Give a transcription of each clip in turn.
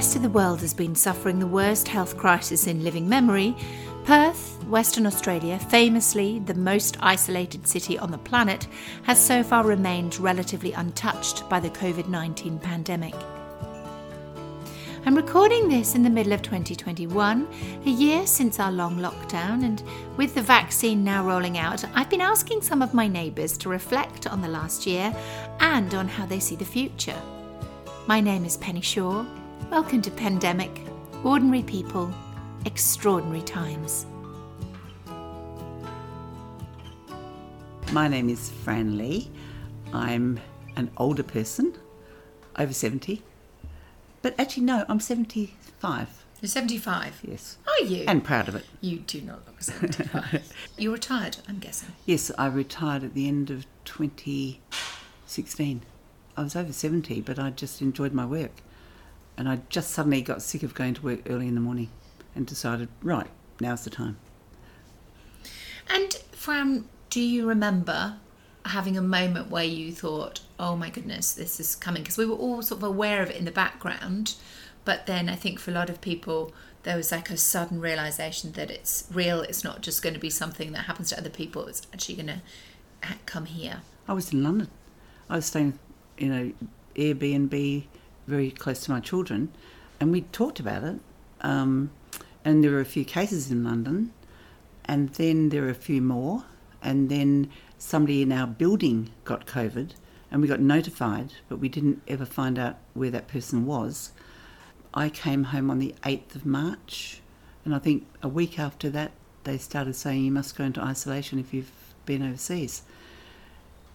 rest of the world has been suffering the worst health crisis in living memory, Perth, Western Australia, famously the most isolated city on the planet, has so far remained relatively untouched by the COVID 19 pandemic. I'm recording this in the middle of 2021, a year since our long lockdown, and with the vaccine now rolling out, I've been asking some of my neighbours to reflect on the last year and on how they see the future. My name is Penny Shaw. Welcome to Pandemic Ordinary People, Extraordinary Times. My name is Fran Lee. I'm an older person, over 70. But actually, no, I'm 75. You're 75. Yes. Are you? And proud of it. you do not look 75. You're retired, I'm guessing. Yes, I retired at the end of 2016. I was over 70, but I just enjoyed my work. And I just suddenly got sick of going to work early in the morning and decided, right, now's the time. And Fran, do you remember having a moment where you thought, oh my goodness, this is coming? Because we were all sort of aware of it in the background. But then I think for a lot of people, there was like a sudden realization that it's real. It's not just going to be something that happens to other people. It's actually going to come here. I was in London. I was staying in a Airbnb very close to my children, and we talked about it. Um, and there were a few cases in London, and then there were a few more, and then somebody in our building got COVID, and we got notified, but we didn't ever find out where that person was. I came home on the 8th of March, and I think a week after that, they started saying you must go into isolation if you've been overseas.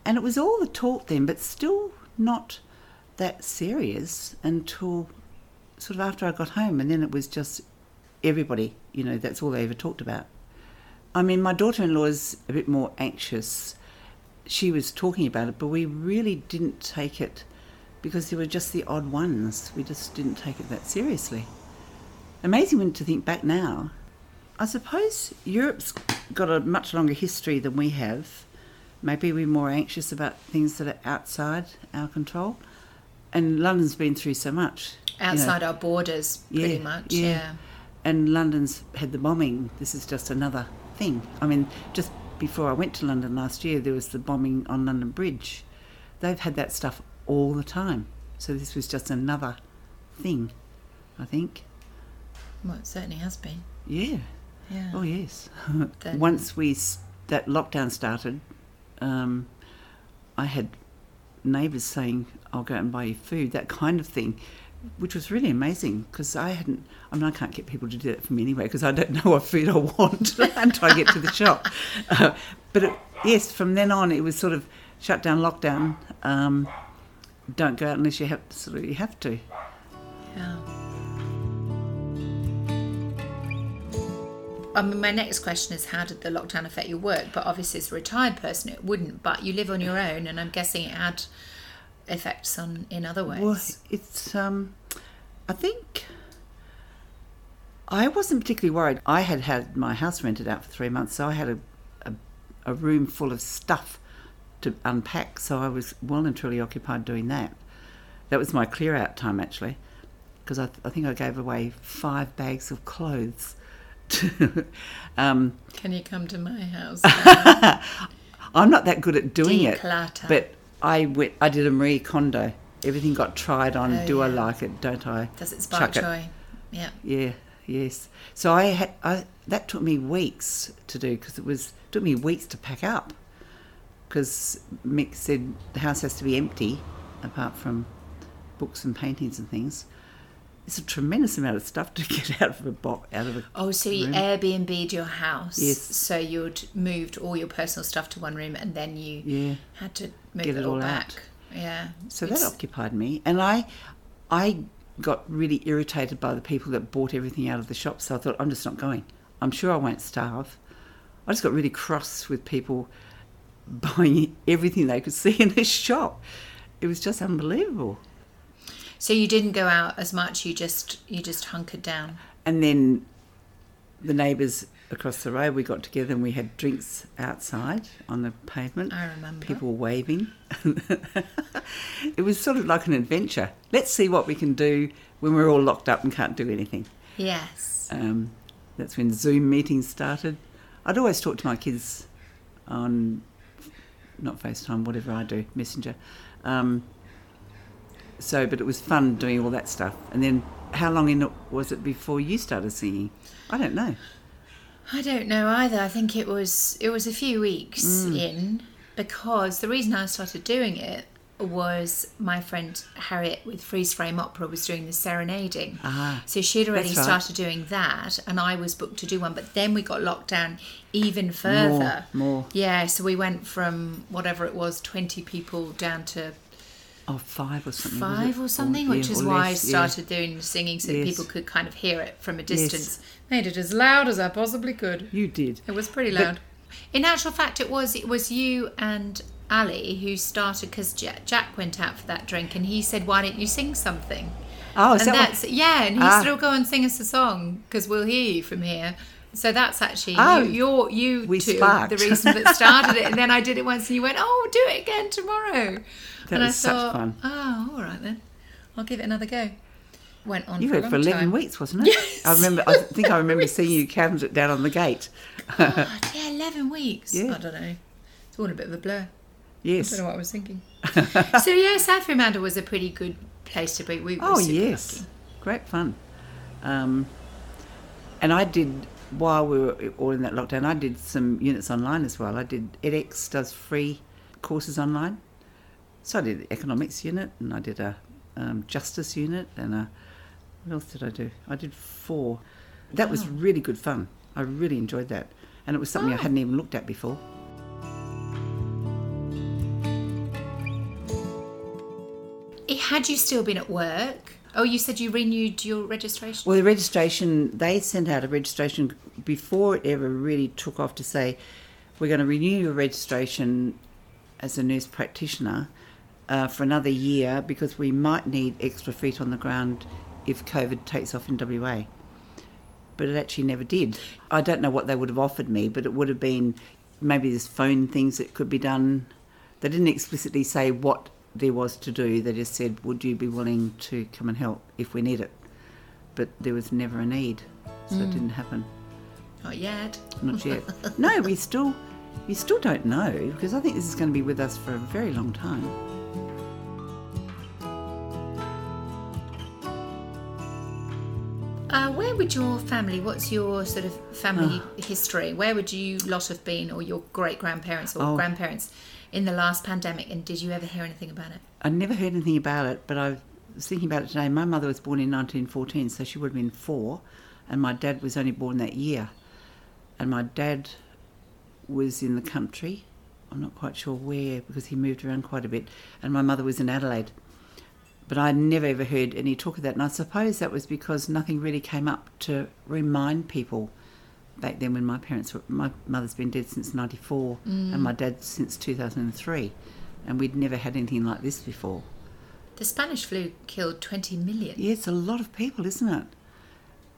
And it was all the talk then, but still not that serious until sort of after I got home, and then it was just everybody, you know, that's all they ever talked about. I mean, my daughter in law is a bit more anxious. She was talking about it, but we really didn't take it because there were just the odd ones. We just didn't take it that seriously. Amazing when to think back now. I suppose Europe's got a much longer history than we have. Maybe we're more anxious about things that are outside our control. And London's been through so much. you know. Outside our borders, pretty Yeah, much. yeah. Yeah. and London's had the bombing. This is just another thing. I mean, just before I went to London last year, there was the bombing on London Bridge. They've had that stuff all the time. So this was just another thing, I think. Well, it certainly has been. Yeah. Yeah. Oh yes. Once we that lockdown started, um, I had neighbours saying, "I'll go out and buy you food," that kind of thing, which was really amazing because I hadn't. I mean, I can't get people to do that for me anyway because I don't know what food I want until I get to the shop. Uh, but it, yes, from then on, it was sort of shut down, lockdown. Um, don't go out unless you absolutely have to. Yeah. I mean, my next question is how did the lockdown affect your work? But obviously, as a retired person, it wouldn't. But you live on your own, and I'm guessing it had effects on in other ways. Well, it's. Um, I think. I wasn't particularly worried. I had had my house rented out for three months, so I had a, a, a room full of stuff to unpack. So I was well and truly occupied doing that. That was my clear out time actually, because I, I think I gave away five bags of clothes. um, Can you come to my house? I'm not that good at doing it, but I went. I did a Marie Kondo. Everything got tried on. Oh, Do I like it? Don't I? Does it spark Chuck it. joy? Yeah. Yeah, yes. So I had I, that took me weeks to do because it was took me weeks to pack up because Mick said the house has to be empty apart from books and paintings and things. It's a tremendous amount of stuff to get out of a box out of a Oh, so you room. Airbnb'd your house. Yes. So you'd moved all your personal stuff to one room, and then you Yeah. had to move Get it, it all back. out. Yeah. So It's- that occupied me, and I, I got really irritated by the people that bought everything out of the shop. So I thought, I'm just not going. I'm sure I won't starve. I just got really cross with people buying everything they could see in this shop. It was just unbelievable. So you didn't go out as much. You just you just hunkered down. And then the neighbours across the road, we got together and we had drinks outside on the pavement. I remember. People waving. it was sort of like an adventure. Let's see what we can do when we're all locked up and can't do anything. Yes. Um, that's when Zoom meetings started. I'd always talk to my kids on, not FaceTime, whatever I do, Messenger. Um, so, but it was fun doing all that stuff. And then, how long in was it before you started singing? I don't know. I don't know either. I think it was it was a few weeks Mm. in because the reason I started doing it was my friend Harriet with Freeze Frame Opera was doing the serenading. Ah, So she'd already right. started doing that, and I was booked to do one. But then we got locked down even further. More, more. Yeah, so we went from whatever it was, twenty people down to Oh, five or something. five or something, yeah, which is why less, I yeah. started doing singing so Yes. people could kind of hear it from a distance. Made it as loud as I possibly could. You did. It was pretty But- loud. In actual fact, it was it was you and Ali who started because Jack, Jack went out for that drink and he said, "Why don't you sing something?" Oh, and that what- that's yeah, and he Ah. said, "Oh, go and sing us a song because we'll hear you from here." So that's actually Oh, you, you're, you we two, sparked. the reason that started it. And then I did it once, and you went, "Oh, do it again tomorrow." That and I such thought, fun. "Oh, all right then, I'll give it another go." Went on You for a for long 11 time. weeks, wasn't it? Yes. I remember, I think I remember seeing you counting it down on the gate. God, yeah, eleven weeks. Yeah. I don't know. It's all a bit of a blur. Yes. I don't know what I was thinking. so yeah, South Fremantle was a pretty good place to be. We were Oh, yes. lucky. Great fun. Um, and I did, while we were all in that lockdown, I did some units online as well. I did, edX does free courses online. So I did the economics unit and I did a um, justice unit and a, what else did I do? I did four. That was really good fun. I really enjoyed that. And it was something I Oh. hadn't even looked at before. Had you still been at work? Oh, you said you renewed your registration. Well, the registration, they sent out a registration before it ever really took off to say, we're going to renew your registration as a nurse practitioner uh, for another year because we might need extra feet on the ground if COVID takes off in WA. But it actually never did. I don't know what they would have offered me, but it would have been maybe there's phone things that could be done. They didn't explicitly say what there was to do. They just said, would you be willing to come and help if we need it? But there was never a need, so it mm. didn't happen. Not yet. Not yet. no, we still, we still don't know because I think this is going to be with us for a very long time. Where would your family? What's your sort of family Ah. history? Where would you lot have been, or your great grandparents or Oh. grandparents, in the last pandemic? And did you ever hear anything about it? I never heard anything about it, but I was thinking about it today. My mother was born in 1914, so she would have been four, and my dad was only born that year. And my dad was in the country. I'm not quite sure where because he moved around quite a bit, and my mother was in Adelaide. But I never ever heard any talk of that, and I suppose that was because nothing really came up to remind people back then when my parents were. My mother's been dead since '94, and my mm. dad since 2003, and we'd never had anything like this before. The Spanish flu killed 20 million. Yeah, it's a lot of people, isn't it?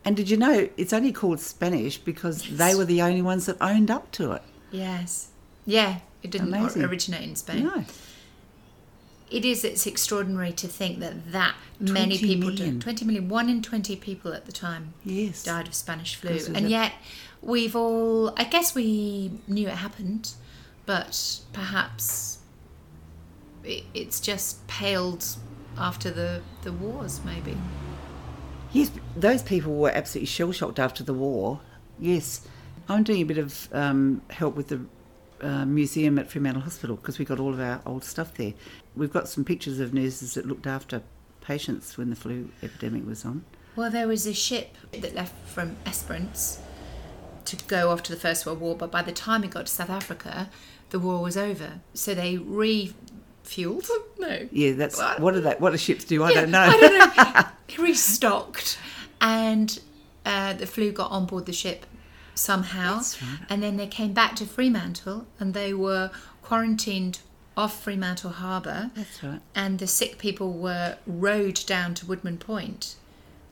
And did you know it's only called Spanish because they were the only ones that owned up to it? Yes. Yeah, it didn't Amazing. originate in Spain. No. It is. It's extraordinary to think that that many people, million. Died, 20 million, one in 20 people at the time Yes. died of Spanish flu. Of And yet we've all, I guess we knew it happened, but perhaps it, it's just paled after the, the wars, maybe. Yes, those people were absolutely shell shocked after the war. Yes. I'm doing a bit of um, help with the uh, museum at Fremantle Hospital because we got all of our old stuff there. We've got some pictures of nurses that looked after patients when the flu epidemic was on. Well, there was a ship that left from Esperance to go off to the First World War, but by the time it got to South Africa, the war was over. So they refueled. No. Yeah, that's What? what do they? What do ships do? I Yeah, don't know. I don't know. restocked, and uh, the flu got on board the ship somehow, right. and then they came back to Fremantle, and they were quarantined off Fremantle Harbour, That's right. and the sick people were rowed down to Woodman Point.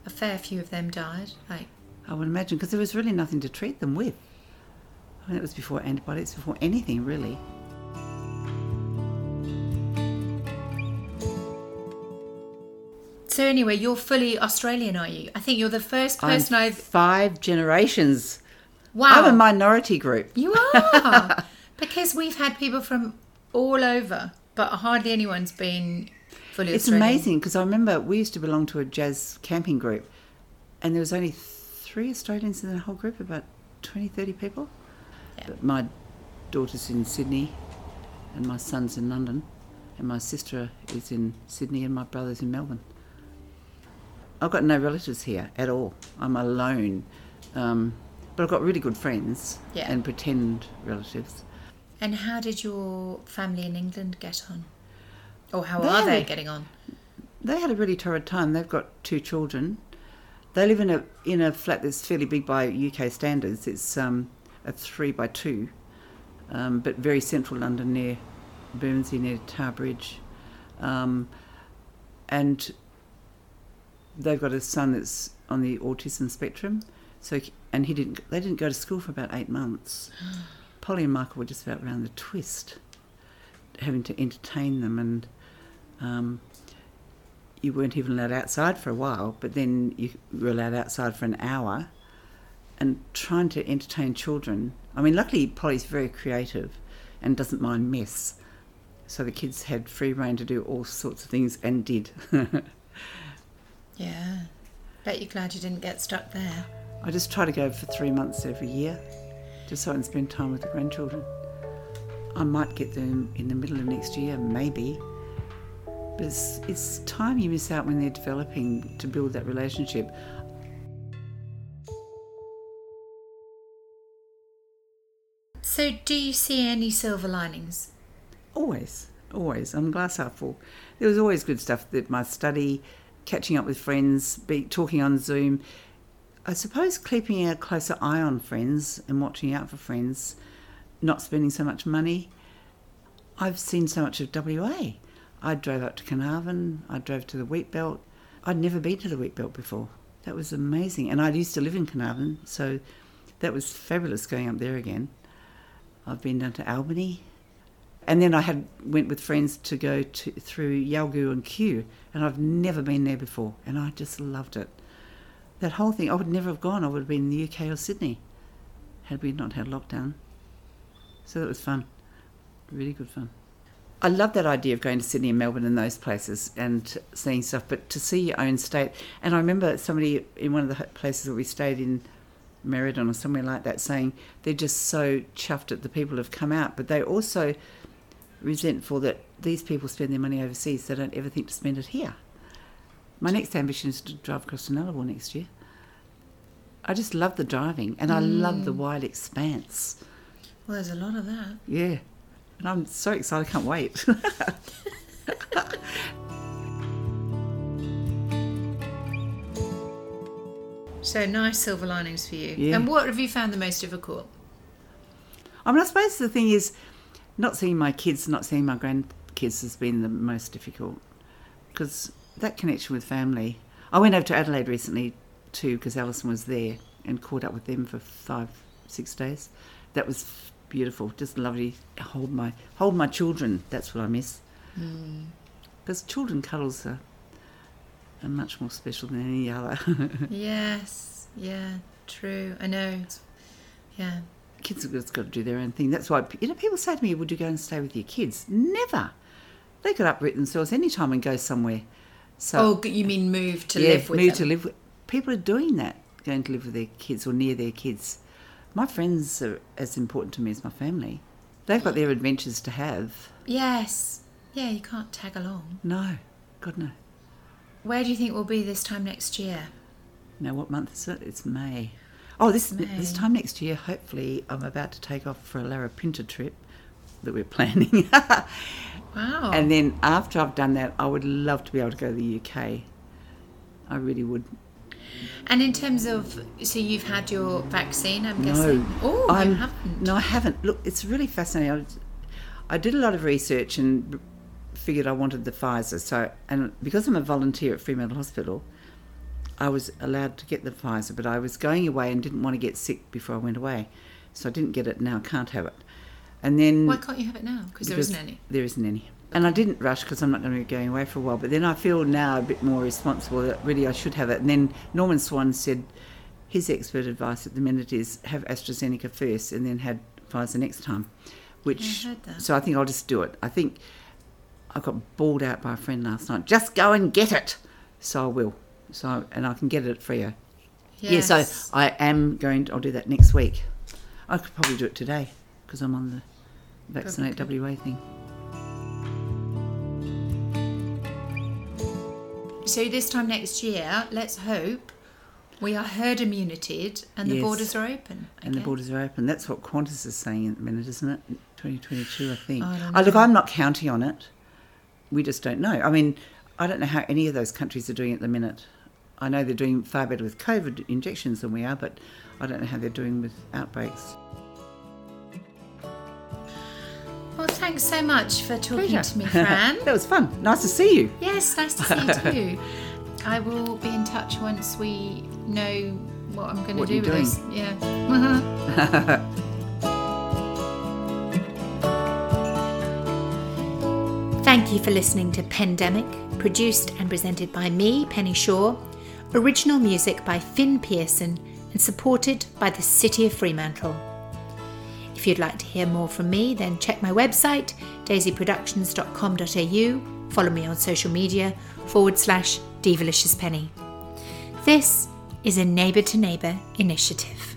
A fair few of them died. Like I would imagine because there was really nothing to treat them with. I think it was before antibiotics, before anything really. So anyway, you're fully Australian, are you? I think you're the first person I'm I've. five generations. Wow, I'm a minority group. you are because we've had people from all over, but hardly anyone's been fully. It's Australian. amazing because I remember we used to belong to a jazz camping group, and there was only three Australians in the whole group, about 20, 30 people. Yeah. But my daughter's in Sydney, and my son's in London, and my sister is in Sydney, and my brother's in Melbourne. I've got no relatives here at all. I'm alone. Um, but I've got really good friends Yeah. and pretend relatives. And how did your family in England get on? Or how They are they getting on? They had a really torrid time. They've got two children. They live in a in a flat that's fairly big by UK standards. It's um, a three by two, um, but very central London near Bermondsey, near Tower Bridge, um, and they've got a son that's on the autism spectrum. So and he didn't. They didn't go to school for about eight months. Polly and Michael were just about round the twist, having to entertain them and. Um, you weren't even allowed outside for a while, but then you were allowed outside for an hour. And trying to entertain children. I mean, luckily Polly's very creative and doesn't mind mess. So the kids had free reign to do all sorts of things and did. Yeah. Bet you're glad you didn't get stuck there. I just try to go for three months every year, just so I can spend time with the grandchildren. I might get them in the middle of next year, maybe. But it's, it's time you miss out when they're developing to build that relationship. So, do you see any silver linings? Always, always. I'm glass half full. There was always good stuff that my study, catching up with friends, be, talking on Zoom. I suppose keeping a closer eye on friends and watching out for friends, not spending so much money. I've seen so much of WA. I drove up to Carnarvon, I drove to the Wheat Belt. I'd never been to the Wheat Belt before. That was amazing. And I used to live in Carnarvon, so that was fabulous going up there again. I've been down to Albany, and then I had went with friends to go to through Yalgoo and Cue, and I've never been there before, and I just loved it. That whole thing, I would never have gone. I would have been in the UK or Sydney, had we not had lockdown. So that was fun, really good fun. I love that idea of going to Sydney and Melbourne and those places and seeing stuff, but to see your own state. And I remember somebody in one of the places that we stayed in, Merredin or somewhere like that, saying they're just so chuffed at the people who've come out, but they're also resentful that these people spend their money overseas. They don't ever think to spend it here. My next ambition is to drive across to Nullarbor next year. I just love the driving and I love the mm. wide expanse. Well, there's a lot of that. Yeah. And I'm so excited, I can't wait. So, nice silver linings for you. Yeah. And what have you found the most difficult? I mean, I suppose the thing is, not seeing my kids, not seeing my grandkids has been the most difficult because that connection with family. I went over to Adelaide recently too because Alison was there and caught up with them for five, six days. That was beautiful, just lovely. Hold my hold my children. That's what I miss. Hmm. Because children cuddles are, are much more special than any other. yes. Yeah. True. I know. Yeah. kids have just got to do their own thing. That's why you know people say to me, "Would you go and stay with your kids?" Never. They could uproot themselves any time and go somewhere. So Oh, you mean move to yeah, live with move them? to live with. People are doing that, going to live with their kids or near their kids. My friends are as important to me as my family. They've got their adventures to have. Yes. Yeah, you can't tag along. No, God no. Where do you think we'll be this time next year? Now what month is it? It's May. Oh, this this time next year, hopefully, I'm about to take off for a Larapinta trip that we're planning. Wow. And then after I've done that, I would love to be able to go to the UK. I really would. And in terms of, so you've had your vaccine, I'm No, guessing. Oh, I'm- haven't. No, I haven't. Look, it's really fascinating. I, I did a lot of research and figured I wanted the Pfizer. So, and because I'm a volunteer at Fremantle Hospital, I was allowed to get the Pfizer, but I was going away and didn't want to get sick before I went away. so I didn't get it. And now I can't have it. And then Why can't you have it now? Because there isn't any. There isn't any. And I didn't rush because I'm not going to be going away for a while. But then I feel now a bit more responsible that really I should have it. And then Norman Swan said his expert advice at the minute is have AstraZeneca first and then had Pfizer next time. Which I heard that. so I think I'll just do it. I think I got bawled out by a friend last night. Just go and get it. So I will. So and I can get it at Freo. Yeah, so I am going. To, I'll do that next week. I could probably do it today because I'm on the vaccinate WA thing. So this time next year, let's hope we are herd immunited and the Yes. borders are open. And the borders are open. That's what Qantas is saying at the minute, isn't it? 2022, I think. I Oh, look. I'm not counting on it. We just don't know. I mean, I don't know how any of those countries are doing at the minute. I know they're doing far better with COVID injections than we are, but I don't know how they're doing with outbreaks. Thanks so much for talking Pleasure. to me, Fran. that was fun. Nice to see you. yes, nice to see you too. I will be in touch once we know what I'm going to do with doing. this. Yeah. Uh-huh. Thank you for listening to Pandemic, produced and presented by me, Penny Shaw. Original music by Finn Pearson and supported by the City of Fremantle. If you'd like to hear more from me, then check my website, daisyproductions.com.au, follow me on social media, forward slash Divalicious Penny. This is a neighbour to neighbour initiative.